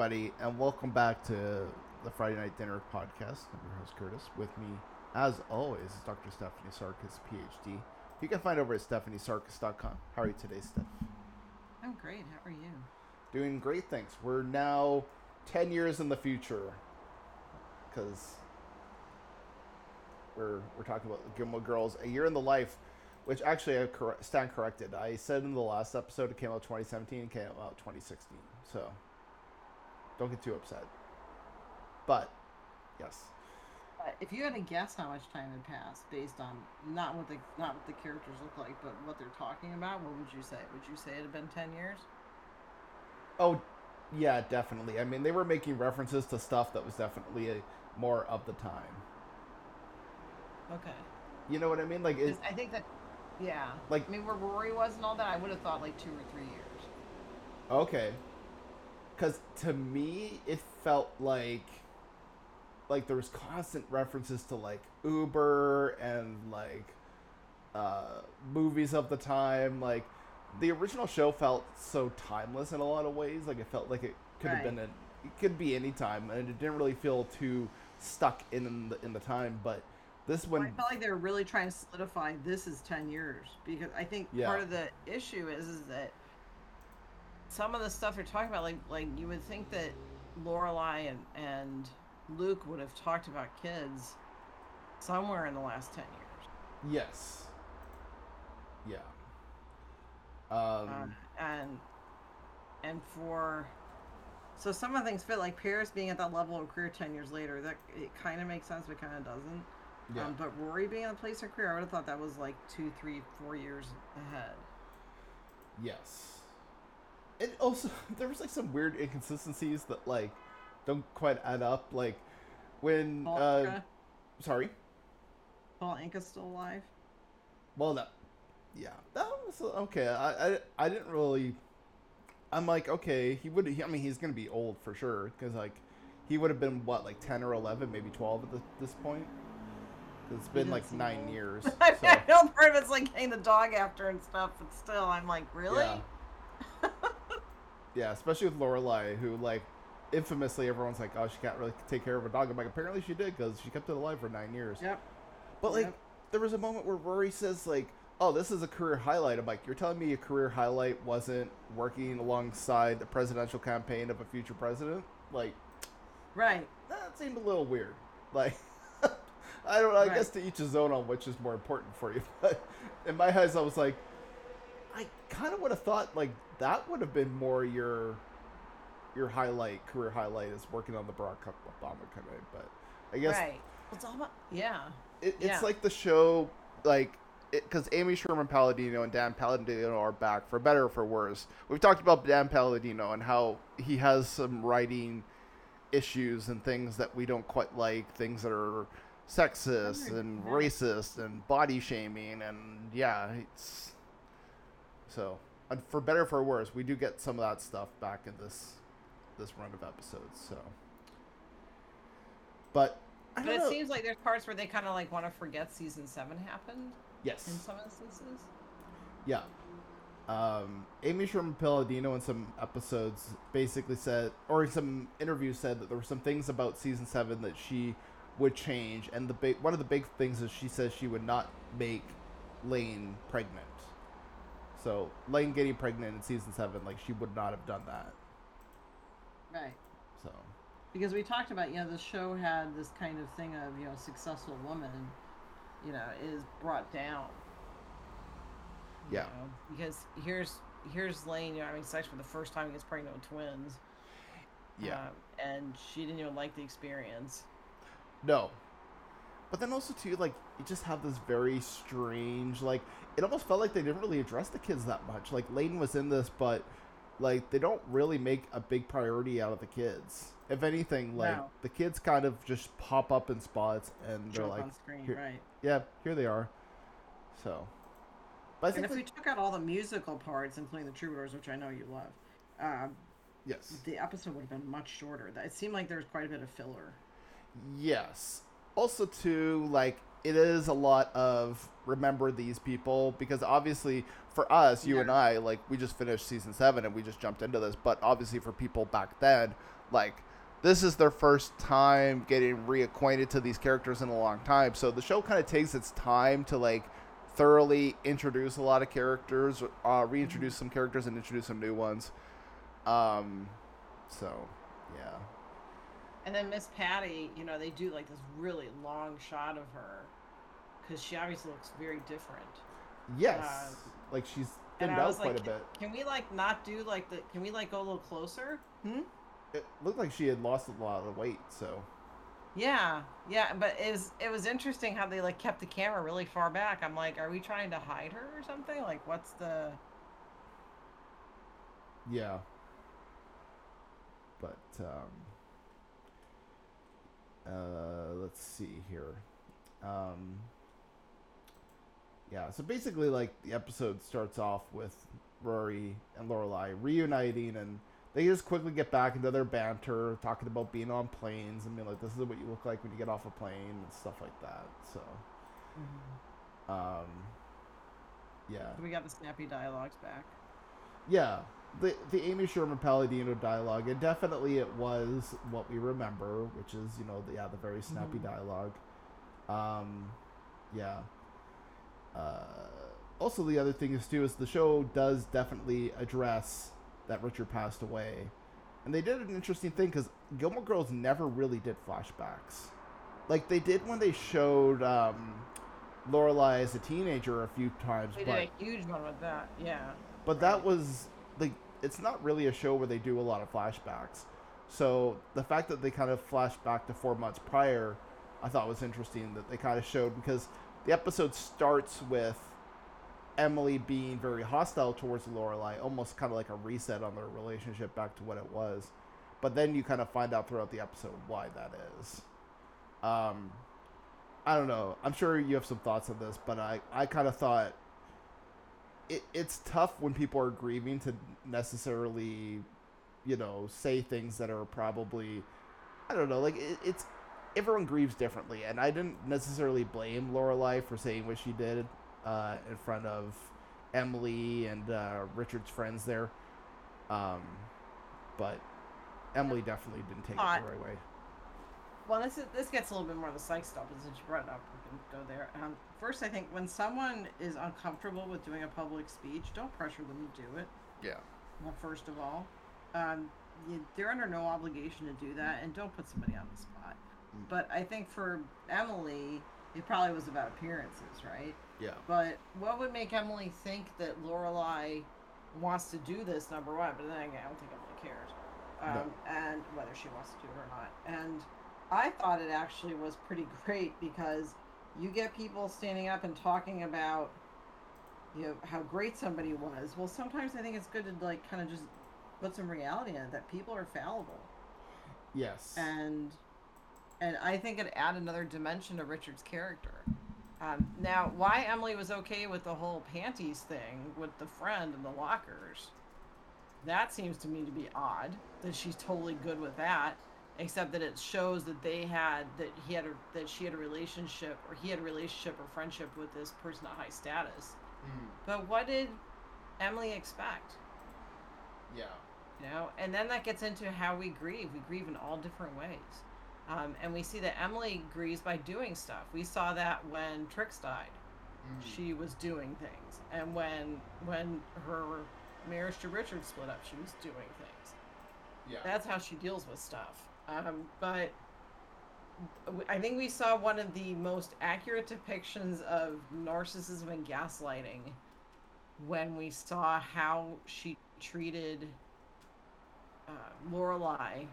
Everybody, and welcome back to the Friday Night Dinner podcast. I'm your host, Curtis. With me, as always, is Dr. Stephanie Sarkis, PhD. You can find over at stephaniesarkis.com. How are you today, Steph? I'm great. How are you? Doing great, thanks. We're now 10 years in the future because we're, we're talking about Gilmore Girls, a year in the life, which actually uh, I cor- stand corrected. I said in the last episode it came out 2017, it came out 2016. So don't get too upset. But, yes. Uh, if you had to guess how much time had passed based on not what the not what the characters look like, but what they're talking about, what would you say? Would you say it had been ten years? Oh, yeah, definitely. I mean, they were making references to stuff that was definitely a, more of the time. Okay. You know what I mean? Like, it, I think that, yeah. Like- I mean, where Rory was and all that, I would have thought like two or three years. Okay. Because to me, it felt like like there was constant references to like Uber and like uh, movies of the time. Like the original show felt so timeless in a lot of ways. Like it felt like it could have Right. been a, it could be any time, and it didn't really feel too stuck in the in the time. But this one, I felt like they were really trying to solidify this is ten years because I think Yeah. part of the issue is is that some of the stuff they're talking about, like like you would think that Lorelai and and Luke would have talked about kids somewhere in the last ten years, yes, yeah. Um, uh, and and for so some of the things fit like Paris being at that level of career ten years later. That it kind of makes sense, but kind of doesn't. yeah. Um, but Rory being in a place of career, I would have thought that was like two, three, four years ahead. Yes. And also, there was like some weird inconsistencies that like don't quite add up. Like when, Paul uh, Anka, sorry. Paul Anka's still alive. Well, that, yeah, that was okay. I, I, I didn't really. I'm like, okay, he would. I mean, he's gonna be old for sure because like, he would have been what, like ten or eleven, maybe twelve at this, this point. it's been like nine old. years. I so, know part of it's like getting the dog after and stuff, but still, I'm like, really? Yeah. yeah, especially with Lorelai, who like infamously everyone's like, oh, she can't really take care of a dog. I'm like, apparently she did because she kept it alive for nine years. Yep. But like, Yep. there was a moment where Rory says like, "Oh, this is a career highlight." I'm like, "You're telling me a career highlight wasn't working alongside the presidential campaign of a future president?" Like, Right. that seemed a little weird. Like, I don't know. I Right. guess to each his own on which is more important for you. But in my eyes, I was like, I kind of would have thought like that would have been more your your highlight, career highlight is working on the Barack Obama campaign. But I guess Right. It's all about yeah. it, it's Yeah. like the show, like, because Amy Sherman Palladino and Dan Palladino are back for better or for worse. We've talked about Dan Palladino and how he has some writing issues and things that we don't quite like, things that are sexist and racist and body shaming, and yeah, it's so. And for better or for worse, we do get some of that stuff back in this this run of episodes. So, but I But it know. seems like there's parts where they kind of like want to forget season seven happened yes. in some instances. Yeah. Um, Amy Sherman Palladino in some episodes basically said, or in some interviews said that there were some things about season seven that she would change, and the big one of the big things is she says she would not make Lane pregnant. So Lane getting pregnant in season seven, like she would not have done that. Right. So Because we talked about, you know, the show had this kind of thing of, you know, successful woman, you know, is brought down. Yeah. know, because here's here's Lane, you know, having sex for the first time, he gets pregnant with twins. yeah, um, and she didn't even like the experience. no. But then also too, like you just have this very strange, like it almost felt like they didn't really address the kids that much. Like Layden was in this, but like they don't really make a big priority out of the kids. If anything, like No. the kids kind of just pop up in spots and they're like, on screen, right? yeah, here they are. So, but I And think if we took out all the musical parts, including the troubadours, which I know you love, um, yes, the episode would have been much shorter. It seemed like there was quite a bit of filler. Yes. Also, too, like it is a lot of remember these people because obviously for us, you Yeah. and I, like we just finished season seven and we just jumped into this, but obviously for people back then, like this is their first time getting reacquainted to these characters in a long time. So the show kind of takes its time to like thoroughly introduce a lot of characters, uh, reintroduce some characters and introduce some new ones. Um, so yeah. And then Miss Patty, you know, they do like this really long shot of her because she obviously looks very different. Yes. Uh, like she's thinned out quite like, a bit. can we like not do like the? Can we like go a little closer? Hmm. It looked like she had lost a lot of weight, so Yeah, yeah, but it was it was interesting how they like kept the camera really far back. I'm like, are we trying to hide her or something? Like, what's the? yeah. But um uh let's see here. Um Yeah, so basically like the episode starts off with Rory and Lorelai reuniting and they just quickly get back into their banter, talking about being on planes and being like, "This is what you look like when you get off a plane" and stuff like that. So, um, yeah, We got the snappy dialogues back. yeah, the the Amy Sherman Palladino dialogue, and definitely it was what we remember, which is you know the yeah the very snappy Mhm. dialogue. Um, yeah. Uh, also, the other thing is too is the show does definitely address that Richard passed away, and they did an interesting thing because Gilmore Girls never really did flashbacks, like they did when they showed um, Lorelai as a teenager a few times, We but did a huge one with that. Yeah. but that was like it's not really a show where they do a lot of flashbacks. So the fact that they kind of flashed back to four months prior, I thought was interesting that they kind of showed because the episode starts with Emily being very hostile towards Lorelai, almost kind of like a reset on their relationship back to what it was. But then you kind of find out throughout the episode why that is. Um, I don't know. I'm sure you have some thoughts on this, but I, I kind of thought it, it's tough when people are grieving to necessarily, you know, say things that are probably, I don't know, like it, it's everyone grieves differently, and I didn't necessarily blame Lorelai for saying what she did uh, in front of Emily and uh, Richard's friends there, um, but Emily definitely didn't take it the right way. Well, this is, this gets a little bit more of the psych stuff, since you brought it up, go there. Um, first, I think when someone is uncomfortable with doing a public speech, don't pressure them to do it. Yeah. Well, first of all, um, you, they're under no obligation to do that, and don't put somebody on the spot. Mm. But I think for Emily, it probably was about appearances, right? Yeah. But what would make Emily think that Lorelai wants to do this? Number one, but then again, I don't think Emily cares, um, and whether she wants to do it or not. And I thought it actually was pretty great because you get people standing up and talking about you know how great somebody was. Well, sometimes I think it's good to like kind of just put some reality in it that people are fallible Yes. and and I think it add another dimension to Richard's character. Um, now, why Emily was okay with the whole panties thing with the friend and the lockers, that seems to me to be odd. That she's totally good with that, except that it shows that they had that he had a, that she had a relationship or he had a relationship or friendship with this person of high status. But what did Emily expect? yeah. you know and then that gets into how we grieve. We grieve in all different ways. Um, and we see that emily grieves by doing stuff. We saw that when trix died. She was doing things. And when when her marriage to richard split up she was doing things. Yeah. that's how she deals with stuff um, but I think we saw one of the most accurate depictions of narcissism and gaslighting when we saw how she treated uh, Lorelai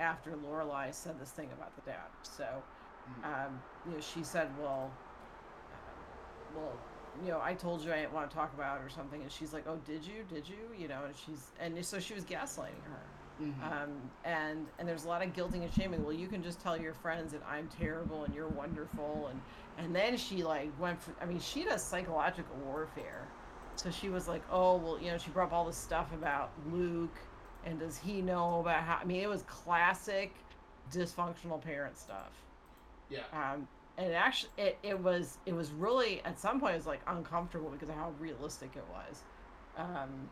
after Lorelai said this thing about the dad. So, um, you know, she said, "Well, uh, well, you know, I told you I didn't want to talk about it or something," and she's like, "Oh, did you? Did you? You know?" And she's and so she was gaslighting her. Mhm. Um, and and there's a lot of guilting and shaming. Well, you can just tell your friends that I'm terrible and you're wonderful, and and then she like went. For, I mean, she does psychological warfare. So she was like, oh well, you know, she brought up all this stuff about Luke, and does he know about how? I mean, it was classic dysfunctional parent stuff. yeah. Um, and actually it, it was it was really at some point it was like uncomfortable because of how realistic it was um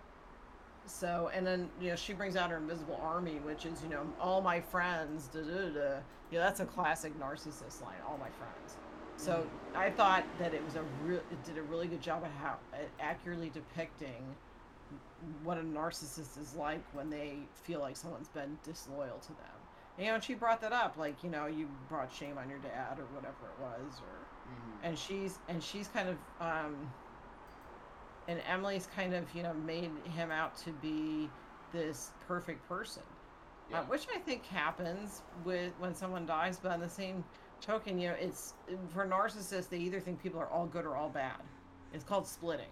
so and then you know she brings out her invisible army which is you know all my friends da, da, da. you know that's a classic narcissist line all my friends so i thought that it was a real it did a really good job of how at accurately depicting what a narcissist is like when they feel like someone's been disloyal to them you know, and she brought that up, like, you know, you brought shame on your dad or whatever it was, or Mhm. and she's and she's kind of um and Emily's kind of, you know, made him out to be this perfect person. Yeah. Uh, which I think happens with when someone dies, but on the same token, you know, it's for narcissists, they either think people are all good or all bad. It's called splitting.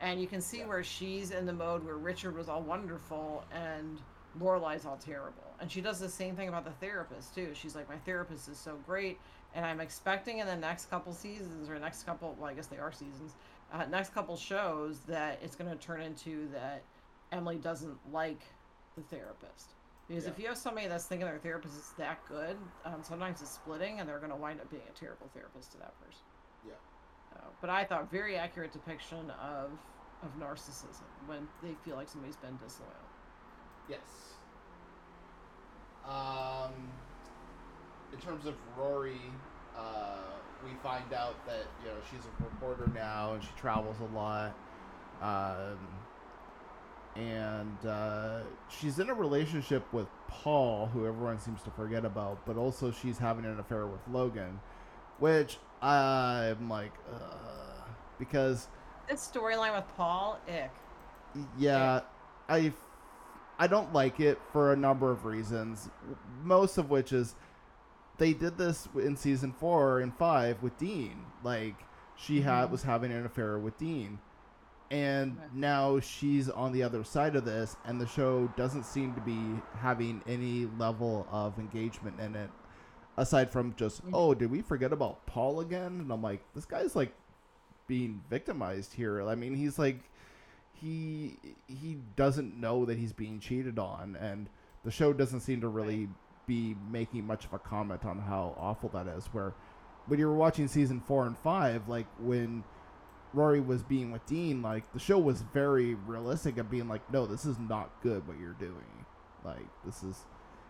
And you can see Yeah. where she's in the mode where Richard was all wonderful and Lorelai's all terrible. And she does the same thing about the therapist too. She's like, My therapist is so great, and I'm expecting in the next couple seasons or next couple well, I guess they are seasons, uh, next couple shows that it's gonna turn into that Emily doesn't like the therapist. Because if you have somebody that's thinking their therapist is that good, um, sometimes it's splitting and they're going to wind up being a terrible therapist to that person. Yeah. Uh, but I thought very accurate depiction of of narcissism when they feel like somebody's been disloyal. Yes. Um, in terms of Rory, uh, we find out that you know she's a reporter now and she travels a lot, um, and uh, she's in a relationship with Paul, who everyone seems to forget about, but also she's having an affair with Logan, which I'm like, uh, because This storyline with Paul, ick. yeah, I I don't like it for a number of reasons. Most of which is they did this in season four and five with Dean. Like she had Mhm. was having an affair with Dean, and now she's on the other side of this, and the show doesn't seem to be having any level of engagement in it. Aside from just, Mhm. oh, did we forget about Paul again? And I'm like, this guy's like being victimized here. I mean, he's like he he doesn't know that he's being cheated on and the show doesn't seem to really be making much of a comment on how awful that is where when you were watching season 4 and 5 like when Rory was being with Dean like the show was very realistic of being like no this is not good what you're doing like this is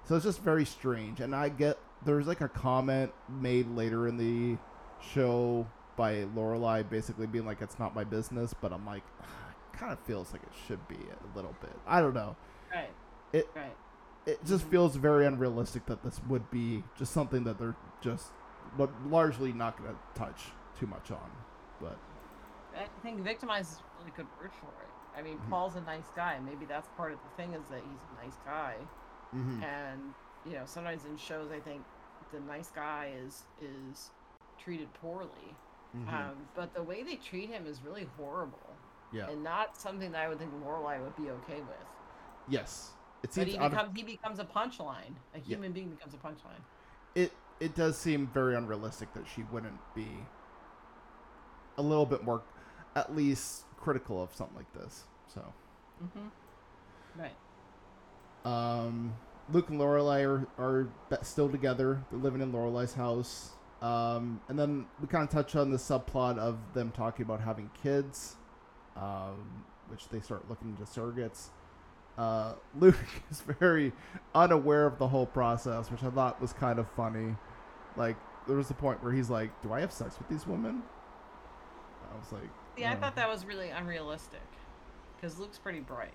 so it's just very strange and I get there's like a comment made later in the show by Lorelai basically being like it's not my business but I'm like kind of feels like it should be a little bit. I don't know. Right. It- right. It just feels very unrealistic that this would be just something that they're just but largely not going to touch too much on. But I think victimized is a really good word for it. I mean, Mhm. Paul's a nice guy. Maybe that's part of the thing is that he's a nice guy. mhm. and you know sometimes in shows i think the nice guy is is treated poorly Mhm. um, but the way they treat him is really horrible yeah. and not something that i would think Lorelai would be okay with yes. It but he, of, he becomes a punchline a human being becomes a punchline it it does seem very unrealistic that she wouldn't be a little bit more at least critical of something like this. So mm-hmm. right Um, Luke and Lorelai are, are still together. They're living in Lorelai's house. Um, and then we kind of touch on the subplot of them talking about having kids, um, which they start looking into surrogates. Uh, Luke is very unaware of the whole process, which I thought was kind of funny. Like, there was a point where he's like, Do I have sex with these women? I was like, see i thought that was really unrealistic because luke's pretty bright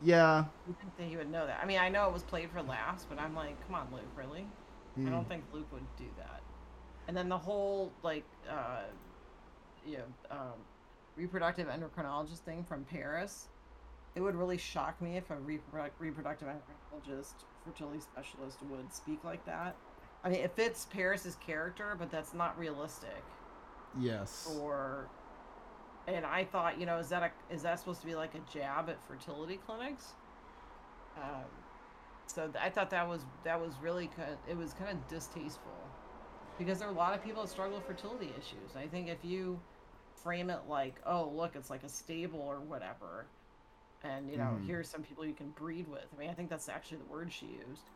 Yeah. you think that he would know that i mean i know it was played for laughs but i'm like come on luke really I Mm. don't think Luke would do that. And then the whole like uh you know, um reproductive endocrinologist thing from Paris, it would really shock me if a reprodu- reproductive endocrinologist, fertility specialist would speak like that. I mean, it fits Paris's character, but that's not realistic. Yes. Or and I thought, you know, is that a is that supposed to be like a jab at fertility clinics? Um, so th- I thought that was that was really kind. It was kind of distasteful because there are a lot of people that struggle with fertility issues. I think if you frame it like, oh, look, it's like a stable or whatever, and you know, Mhm. here's some people you can breed with. I mean, I think that's actually the word she used.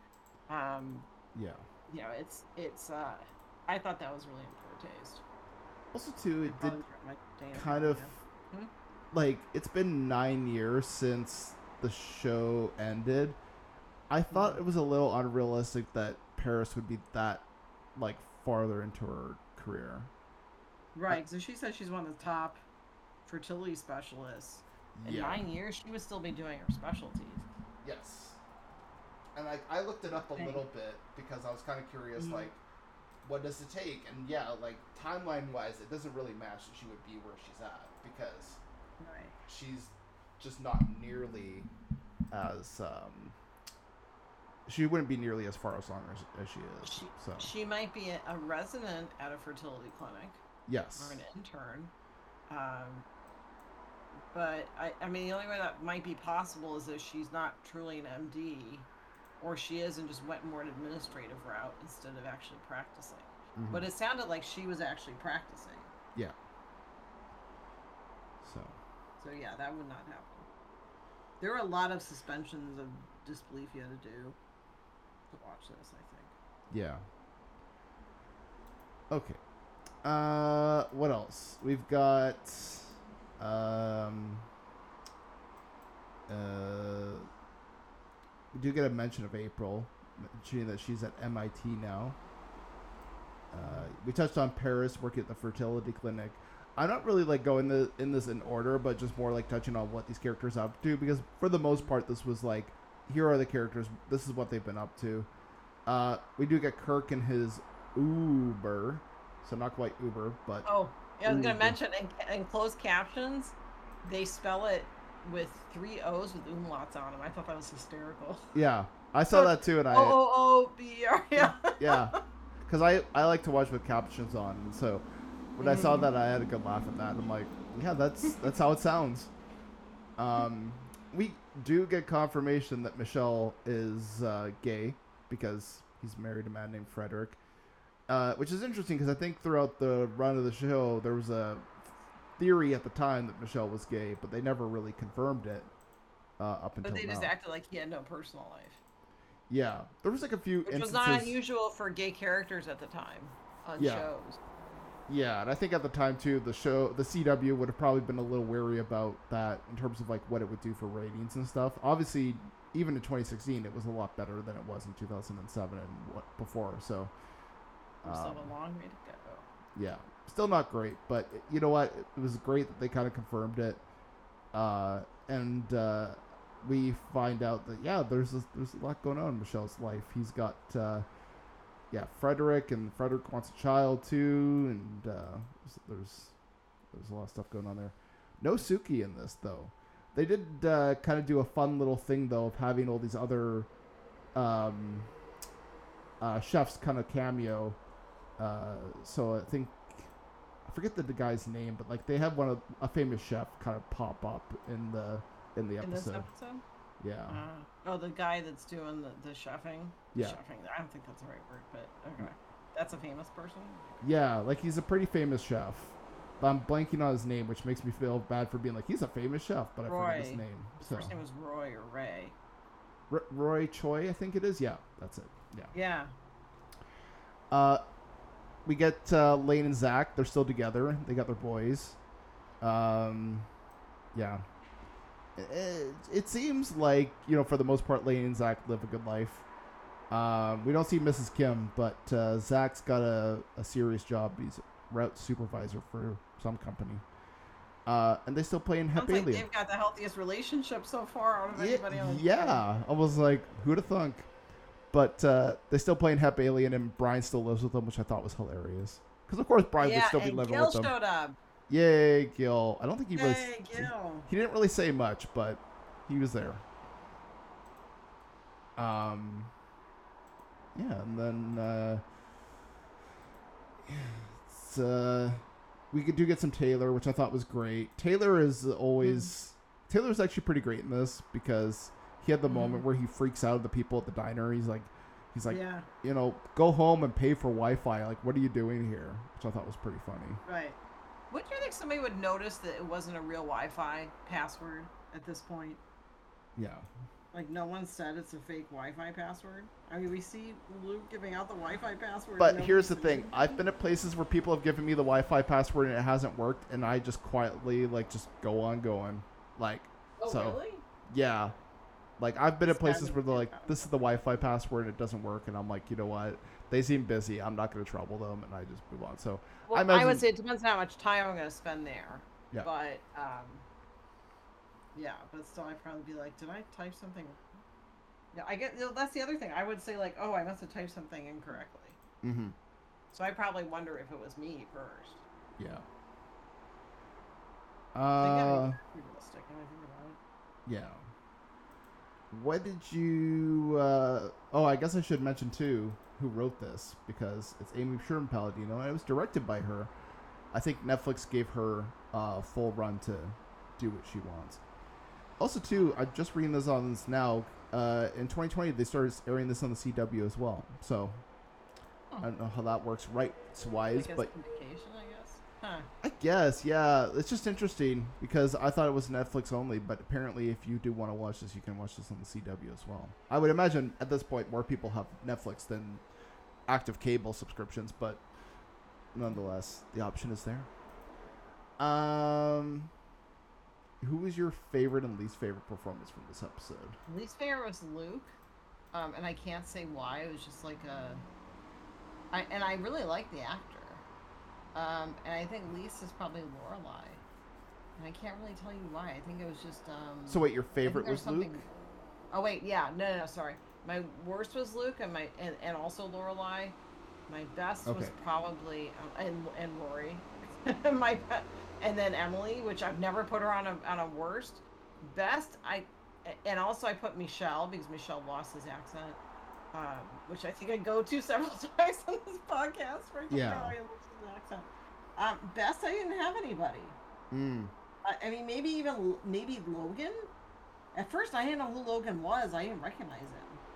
Um, Yeah. you know, it's it's uh, I thought that was really in poor taste. Also, too, it did Probably throughout my day kind of Hmm? like it's been nine years since the show ended. I thought it was a little unrealistic that Paris would be that like farther into her career. Right, so she says she's one of the top fertility specialists. In nine years, she would still be doing her specialties. Yes. And I, I looked it up a little bit because I was kind of curious, Mhm. like, what does it take? And yeah, like timeline wise, it doesn't really match that she would be where she's at because Right. she's just not nearly as um, she wouldn't be nearly as far along as, as she is. She, so she might be a, a resident at a fertility clinic yes, or an intern. Um, but I, I mean, the only way that might be possible is if she's not truly an MD, or she is and just went more an administrative route instead of actually practicing. Mhm. But it sounded like she was actually practicing. yeah. So So yeah, that would not happen. There are a lot of suspensions of disbelief you had to do to watch this. I think. Yeah. Okay. Uh, what else? We've got um. Uh, we do get a mention of April, mentioning that she's at MIT now. Uh, we touched on Paris working at the fertility clinic. I'm not really like going the, in this in order, but just more like touching on what these characters are up to because for the most part, this was like, here are the characters. This is what they've been up to. Uh, we do get Kirk and his Uber, so not quite Uber, but Oh, yeah, I was gonna mention in, in closed captions, they spell it with three O's with umlauts on them. I thought that was hysterical. yeah, I saw that too, and I O O O B R. Yeah. yeah, because I I like to watch with captions on, and so when I saw Mhm. that, I had a good laugh at that. I'm like, yeah, that's that's how it sounds. Um, we do get confirmation that Michelle is uh, gay because he's married a man named Frederick, uh, which is interesting because I think throughout the run of the show there was a theory at the time that Michelle was gay, but they never really confirmed it uh, up until But they now. just acted like he had no personal life, yeah, there was like a few which was not unusual for gay characters at the time on Yeah. shows. Yeah, and I think at the time too, the show, the CW would have probably been a little wary about that in terms of like what it would do for ratings and stuff. Obviously, even in 2016, it was a lot better than it was in 2007 and what before. So, We still um, have a long way to go. yeah, still not great, but you know what? It was great that they kind of confirmed it, uh, and uh, we find out that yeah, there's a, there's a lot going on in Michelle's life. He's got uh, yeah, Frederick, and Frederick wants a child too, and uh, there's, there's there's a lot of stuff going on there. No Suki in this though. They did uh, kind of do a fun little thing though of having all these other um, uh, chefs kind of cameo. Uh, so I think I forget the, the guy's name, but like they have one of a famous chef kind of pop up in the in the In this episode. episode? Yeah, Uh, oh, the guy that's doing the, the chefing? Yeah. Chefing. I don't think that's the right word, but okay. That's a famous person? yeah, like he's a pretty famous chef. But I'm blanking on his name, which makes me feel bad for being like he's a famous chef, but I forget his Roy. name. His So first name was Roy or Ray. R- Roy Choi, I think it is. Yeah, that's it. Yeah. Yeah. Uh, we get uh, Lane and Zach. They're still together. They got their boys. Um, yeah. It, it seems like you know, for the most part, Lane and Zach live a good life. Um, we don't see Mrs. Kim, but uh, Zach's got a, a serious job. He's a route supervisor for some company. Uh, and they still play in like Alien. they've got the healthiest relationship so far out of anybody on the yeah. I was like, who'd have thunk? But uh, they still play in Hep Alien, and Brian still lives with them, which I thought was hilarious. Because of course Brian yeah, would still be living Gil with them. showed up. Yay, Gil! I don't think he was. Yay, Gil. He didn't really say much, but he was there. Um. Yeah, and then uh, it's, uh, we could do get some Taylor, which I thought was great. Taylor is always Taylor's actually pretty great in this because he had the moment Mhm. where he freaks out at the people at the diner. He's like, he's like, yeah, you know, go home and pay for Wi-Fi. Like, what are you doing here? Which I thought was pretty funny. right. Wouldn't you think somebody would notice that it wasn't a real Wi-Fi password at this point? Yeah. Like no one said it's a fake Wi-Fi password. I mean, we see Luke giving out the Wi-Fi password. But and here's the thing: saying I've been at places where people have given me the Wi-Fi password and it hasn't worked, and I just quietly like just go on going, like, Oh, so really? yeah, like I've been at places where they're like, this is the Wi-Fi password and it doesn't work, and I'm like, you know what? They seem busy. I'm not going to trouble them, and I just move on. So Well, I I, imagine- would say it depends on how much time I'm going to spend there. Yeah. But um, yeah, but still, I'd probably be like, did I type something? Yeah, I get. you know, That's the other thing. I would say like, oh, I must have typed something incorrectly. mm-hmm. So I probably wonder if it was me first. yeah. I think I Uh, realistic I think about it. yeah. What did you? Uh, oh, I guess I should mention too who wrote this because it's Amy Sherman Palladino and it was directed by her. I think Netflix gave her uh, full run to do what she wants. Also, too, I'm just reading this on this now. Uh, in 2020, they started airing this on the CW as well. So I don't know how that works rights wise, but guess. Yeah. It's just interesting because I thought it was Netflix only, but apparently, if you do want to watch this, you can watch this on the CW as well. I would imagine at this point more people have Netflix than active cable subscriptions, but nonetheless, the option is there. Um, who was your favorite and least favorite performance from this episode? Least favorite was Luke, um, and I can't say why. It was just like a, I and I really like the actor, um, and I think least is probably Lorelai, and I can't really tell you why. I think it was just. Um, So, wait, your favorite was Luke? Oh wait, yeah, no, no, no, sorry. My worst was Luke, and my and, and also Lorelai. My best was probably um, and and Lori, my and then Emily, which I've never put her on a on a worst. Best I, and also I put Michelle because Michelle lost his accent, um, which I think I go to several times on this podcast. Right? Yeah. I lost accent. Um, best I didn't have anybody. Mm. I, I mean, maybe even maybe Logan. At first, I didn't know who Logan was. I didn't recognize him.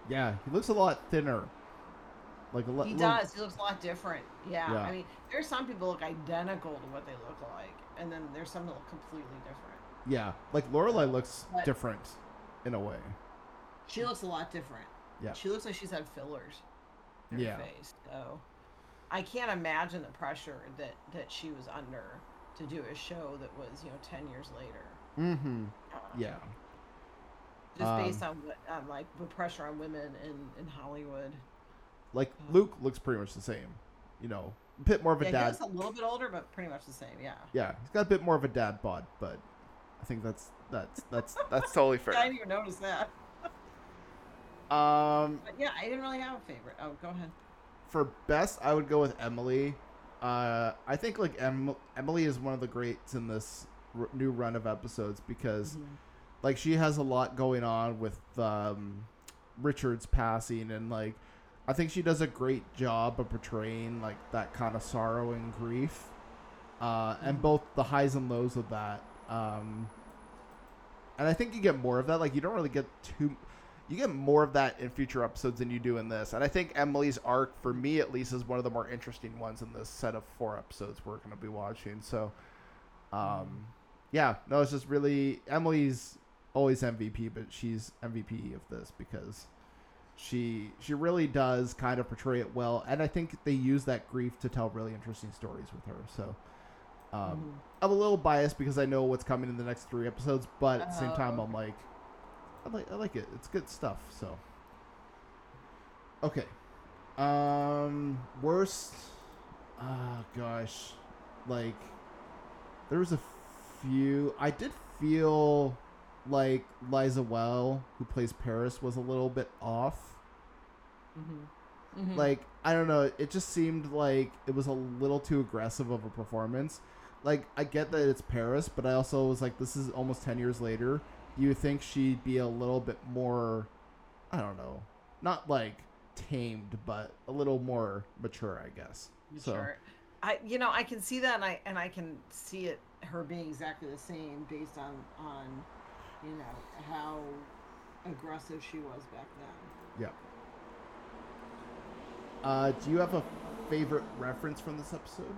Yeah, he looks a lot thinner. Like a lot. He does. He looks a lot different. Yeah. Yeah. I mean, there's some people look identical to what they look like, and then there's some that look completely different. Yeah, like Lorelai looks But- different in a way. She looks a lot different. Yeah. She looks like she's had fillers in Yeah. her face. So, I can't imagine the pressure that that she was under to do a show that was you know ten years later. Mm-hmm. Uh, Yeah. Just Um, based on what, on like the pressure on women in in Hollywood. Like Uh, Luke looks pretty much the same. You know, a bit more of a yeah, dad. looks a little bit older, but pretty much the same. Yeah. Yeah, he's got a bit more of a dad bod, but I think that's that's that's that's totally fair. I didn't even notice that. Um, But yeah, I didn't really have a favorite. Oh, go ahead. For best, I would go with Emily. Uh, I think like em- Emily is one of the greats in this r- new run of episodes because Mhm. like she has a lot going on with um, Richard's passing and like I think she does a great job of portraying like that kind of sorrow and grief, uh, and Mhm. both the highs and lows of that. Um, and I think you get more of that. Like you don't really get too. You get more of that in future episodes than you do in this. And I think Emily's arc, for me at least, is one of the more interesting ones in this set of four episodes we're going to be watching. So, um, yeah, no, it's just really Emily's always MVP, but she's MVP of this because she she really does kind of portray it well, and I think they use that grief to tell really interesting stories with her. So, um, Mhm. I'm a little biased because I know what's coming in the next three episodes, but at the same time, Oh. I'm like, I like I like it. It's good stuff. So, okay, um, worst. Ah, gosh, like there was a few. I did feel like Liza Weil, who plays Paris, was a little bit off. Mhm. Mhm. Like I don't know, it just seemed like it was a little too aggressive of a performance. Like I get that it's Paris, but I also was like, this is almost ten years later. You think she'd be a little bit more, I don't know, not like tamed, but a little more mature, I guess. So Sure. I you know I can see that and I and I can see it her being exactly the same based on on you know how aggressive she was back then. yeah. Uh, do you have a favorite reference from this episode?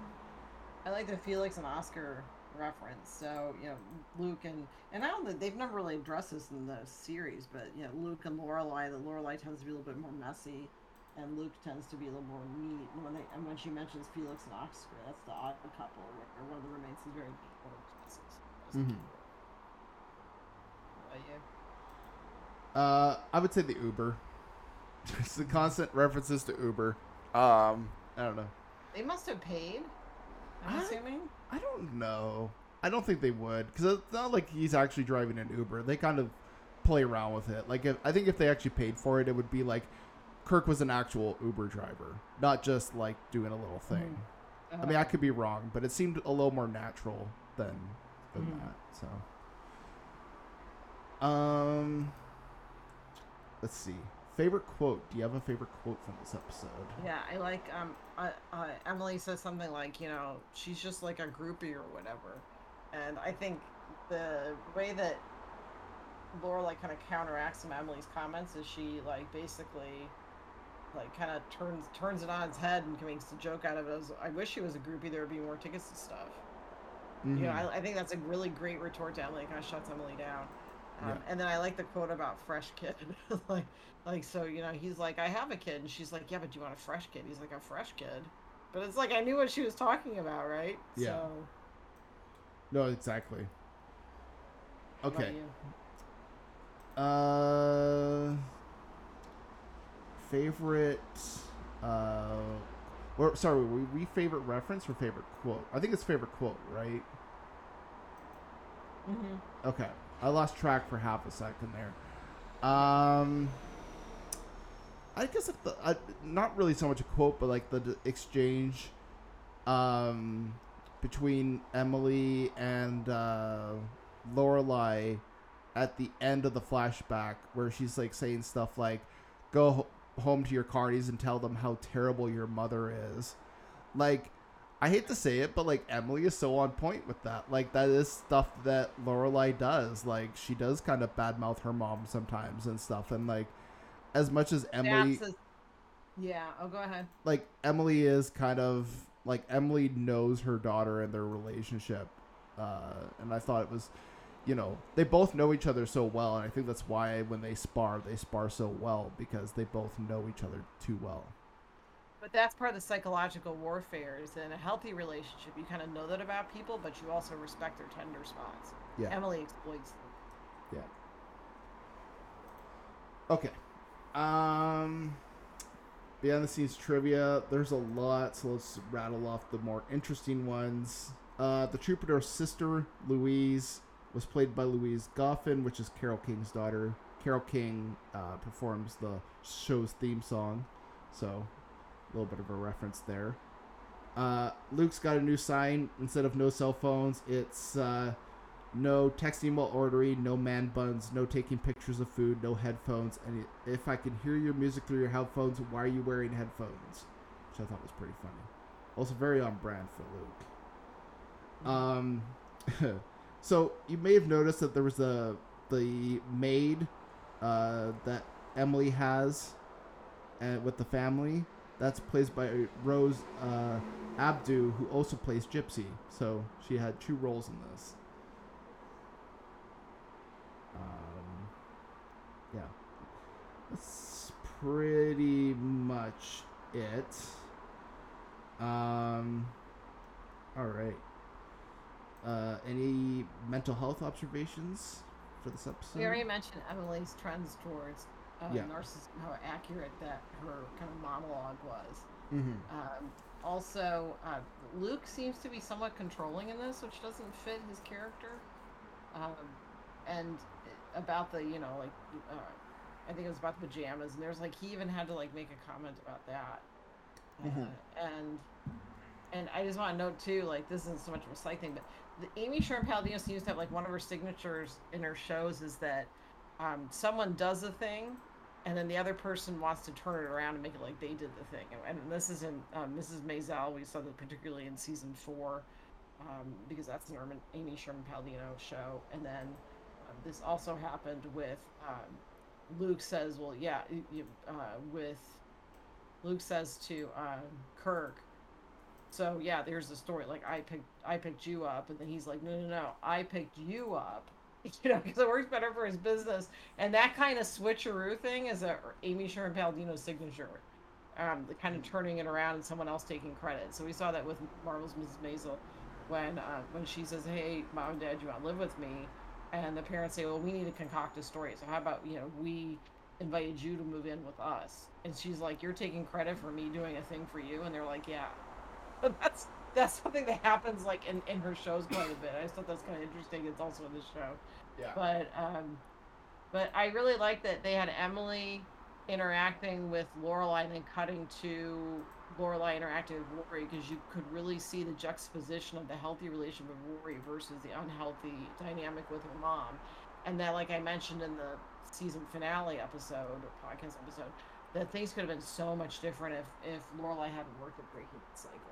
I like the Felix and Oscar reference. So you know, Luke and and I don't think they've never really addressed this in the series, but you know, Luke and Lorelai. The Lorelai tends to be a little bit more messy, and Luke tends to be a little more neat. And when they and when she mentions Felix and Oscar, that's the odd couple where one of the roommates is very neat, one of the messes. Mhm. What about you? Uh, I would say the Uber. It's the constant references to Uber. Um, I don't know. They must have paid. I'm I- assuming. I don't know. I don't think they would because it's not like he's actually driving an Uber. They kind of play around with it. Like, if, I think if they actually paid for it, it would be like Kirk was an actual Uber driver, not just like doing a little thing. I mean, I could be wrong, but it seemed a little more natural than than Mhm. that. So, um, let's see. Favorite quote? Do you have a favorite quote from this episode? Yeah, I like um uh, uh, Emily says something like, you know, she's just like a groupie or whatever. And I think the way that Laura like kind of counteracts some Emily's comments is she like basically like kind of turns turns it on its head and makes a joke out of it as I wish she was a groupie there would be more tickets and stuff. You know, Mhm. I, I think that's a really great retort to Emily. It kind of shuts Emily down. Um, Yeah. And then I like the quote about fresh kid. like, like so you know, he's like, I have a kid, and she's like, Yeah, but do you want a fresh kid? He's like, a fresh kid. But it's like I knew what she was talking about, right? Yeah. So, no, exactly. Okay. Uh, favorite. Uh, or sorry, were we favorite reference or favorite quote? I think it's favorite quote, right? Mm-hmm. Okay, I lost track for half a second there. Um, I guess if the not really so much a quote, but like the d- exchange, um, between Emily and uh, Lorelai at the end of the flashback, where she's like saying stuff like, "Go ho- home to your carnies and tell them how terrible your mother is," like. I hate to say it, but like Emily is so on point with that. Like that is stuff that Lorelai does. Like she does kind of badmouth her mom sometimes and stuff. And like as much as Emily, is- yeah. Oh, go ahead. like Emily is kind of like Emily knows her daughter and their relationship. Uh, and I thought it was, you know, they both know each other so well, and I think that's why when they spar, they spar so well because they both know each other too well. But that's part of the psychological warfare. Is in a healthy relationship, you kind of know that about people, but you also respect their tender spots. Yeah. Emily exploits them. Yeah. Okay. Um behind the scenes trivia, there's a lot, so let's rattle off the more interesting ones. Uh the troubadour's sister, Louise, was played by Louise Goffin, which is Carole King's daughter. Carole King uh, performs the show's theme song, so a little bit of a reference there. Uh, Luke's got a new sign. Instead of no cell phones, it's uh, no texting while ordering, no man buns, no taking pictures of food, no headphones. And if I can hear your music through your headphones, why are you wearing headphones? Which I thought was pretty funny. Also very on brand for Luke. Um, so you may have noticed that there was the the maid uh, that Emily has uh, with the family. That's played by Rose uh, Abdoo, who also plays Gypsy. So she had two roles in this. Um, yeah, that's pretty much it. Um, all right. Uh, any mental health observations for this episode? We already mentioned Emily's trends towards uh, Yeah. narcissism, how accurate that her kind of monologue was. Mm-hmm. Um, also, uh, Luke seems to be somewhat controlling in this, which doesn't fit his character. Um, and about the, you know, like, uh, I think it was about the pajamas, and there's like he even had to like make a comment about that. Uh, Mhm. And and I just want to note too, like this isn't so much of a slight thing, but the Amy Sherman Palladino seems to have like one of her signatures in her shows is that um, someone does a thing, and then the other person wants to turn it around and make it like they did the thing. And, this is in um, Mrs. Maisel. We saw that particularly in season four, um, because that's an Amy Sherman Palladino show. And then uh, this also happened with um, Luke says, "Well, yeah," you, uh, with Luke says to um, Kirk, So yeah, there's the story. Like I picked I picked you up, and then he's like, no, no, no, I picked you up. You know, because it works better for his business. And that kind of switcheroo thing is a Amy Sherman Palladino's signature. Um, the kind of turning it around and someone else taking credit. So we saw that with Marvelous Mrs. Maisel when uh, when she says, "Hey, mom and dad, you want to live with me?" and the parents say, "Well, we need to concoct a story. So how about you know we invited you to move in with us?" And she's like, "You're taking credit for me doing a thing for you," and they're like, "Yeah." But that's that's something that happens like in, in her shows quite a bit. I just thought that's kind of interesting. It's also in the show. Yeah. But um, but I really like that they had Emily interacting with Lorelai and then cutting to Lorelai interacting with Rory because you could really see the juxtaposition of the healthy relationship with Rory versus the unhealthy dynamic with her mom. And that, like I mentioned in the season finale episode or podcast episode, that things could have been so much different if if Lorelai hadn't worked at breaking the cycle.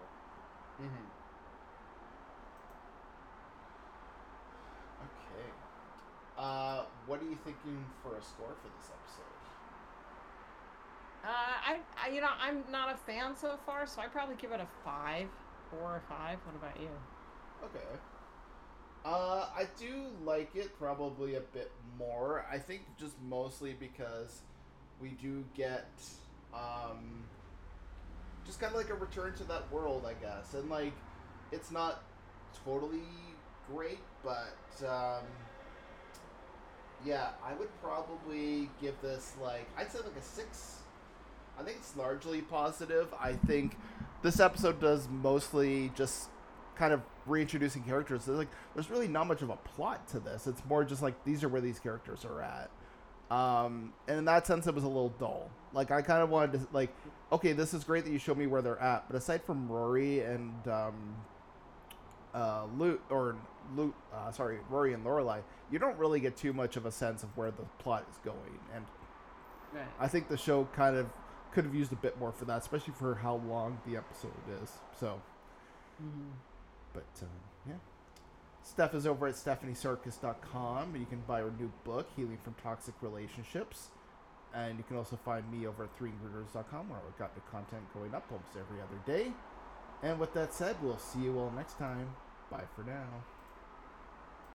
Mm-hmm. Okay. Uh, what are you thinking for a score for this episode? Uh, I, I, you know, I'm not a fan so far, so I probably give it a five, four or five. What about you? Okay. Uh, I do like it probably a bit more. I think just mostly because we do get, um, just kind of like a return to that world, I guess. And like, it's not totally great, but um, yeah, I would probably give this like I'd say like a six. I think it's largely positive. I think this episode does mostly just kind of reintroducing characters. There's like there's really not much of a plot to this. It's more just like these are where these characters are at. Um, and in that sense, it was a little dull. Like I kind of wanted to like, okay, this is great that you show me where they're at, but aside from Rory and um, uh, Luke or Luke, uh, sorry, Rory and Lorelai, you don't really get too much of a sense of where the plot is going. And Right. I think the show kind of could have used a bit more for that, especially for how long the episode is. So, Mhm. but um, yeah. Steph is over at stephaniesarkis.com, you can buy her new book, Healing from Toxic Relationships. And you can also find me over at 3ingredients.com, where I've got the content going up almost every other day. And with that said, we'll see you all next time. Bye for now.